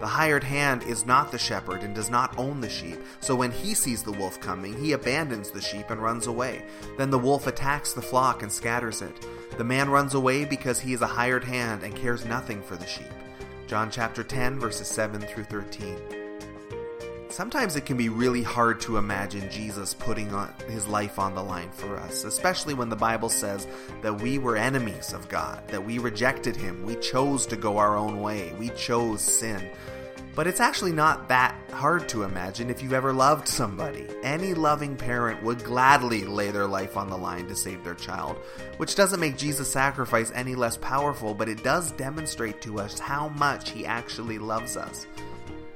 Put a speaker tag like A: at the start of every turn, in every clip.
A: The hired hand is not the shepherd and does not own the sheep. So when he sees the wolf coming, he abandons the sheep and runs away. Then the wolf attacks the flock and scatters it. The man runs away because he is a hired hand and cares nothing for the sheep. John chapter 10 verses 7 through 13. Sometimes it can be really hard to imagine Jesus putting his life on the line for us, especially when the Bible says that we were enemies of God, that we rejected him, we chose to go our own way, we chose sin. But it's actually not that hard to imagine if you've ever loved somebody. Any loving parent would gladly lay their life on the line to save their child, which doesn't make Jesus' sacrifice any less powerful, but it does demonstrate to us how much he actually loves us.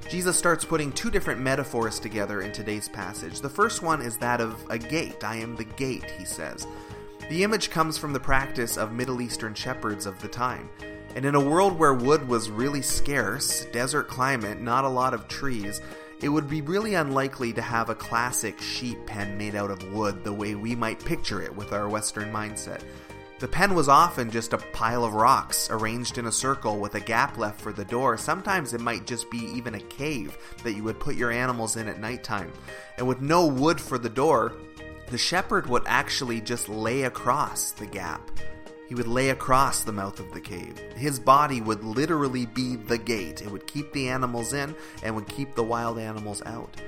A: Jesus starts putting two different metaphors together in today's passage. The first one is that of a gate. I am the gate, he says. The image comes from the practice of Middle Eastern shepherds of the time. And in a world where wood was really scarce, desert climate, not a lot of trees, it would be really unlikely to have a classic sheep pen made out of wood the way we might picture it with our Western mindset. The pen was often just a pile of rocks arranged in a circle with a gap left for the door. Sometimes it might just be even a cave that you would put your animals in at nighttime. And with no wood for the door, the shepherd would actually just lay across the gap. He would lay across the mouth of the cave. His body would literally be the gate. It would keep the animals in and would keep the wild animals out.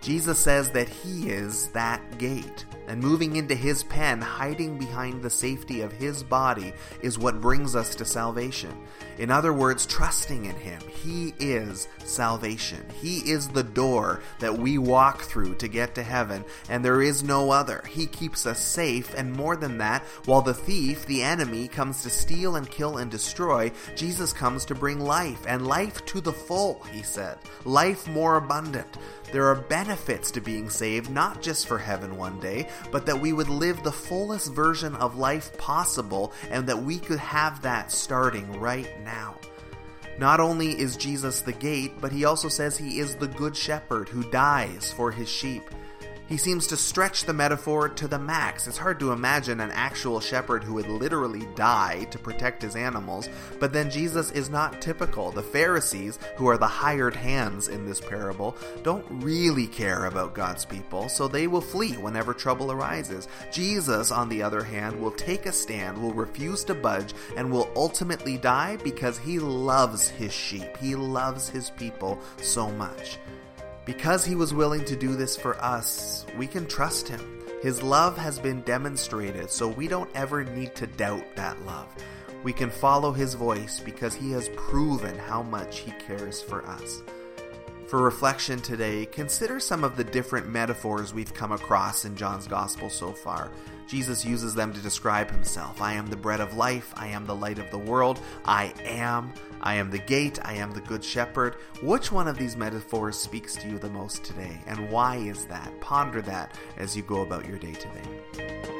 A: Jesus says that he is that gate, and moving into his pen, hiding behind the safety of his body, is what brings us to salvation. In other words, trusting in him. He is salvation. He is the door that we walk through to get to heaven, and there is no other. He keeps us safe, and more than that, while the thief, the enemy, comes to steal and kill and destroy, Jesus comes to bring life, and life to the full, he said. Life more abundant. There are benefits to being saved, not just for heaven one day, but that we would live the fullest version of life possible and that we could have that starting right now. Not only is Jesus the gate, but he also says he is the good shepherd who dies for his sheep. He seems to stretch the metaphor to the max. It's hard to imagine an actual shepherd who would literally die to protect his animals, but then Jesus is not typical. The Pharisees, who are the hired hands in this parable, don't really care about God's people, so they will flee whenever trouble arises. Jesus, on the other hand, will take a stand, will refuse to budge, and will ultimately die because he loves his sheep. He loves his people so much. Because he was willing to do this for us, we can trust him. His love has been demonstrated, so we don't ever need to doubt that love. We can follow his voice because he has proven how much he cares for us. For reflection today, consider some of the different metaphors we've come across in John's Gospel so far. Jesus uses them to describe himself. I am the bread of life. I am the light of the world. I am. I am the gate. I am the good shepherd. Which one of these metaphors speaks to you the most today? And why is that? Ponder that as you go about your day today.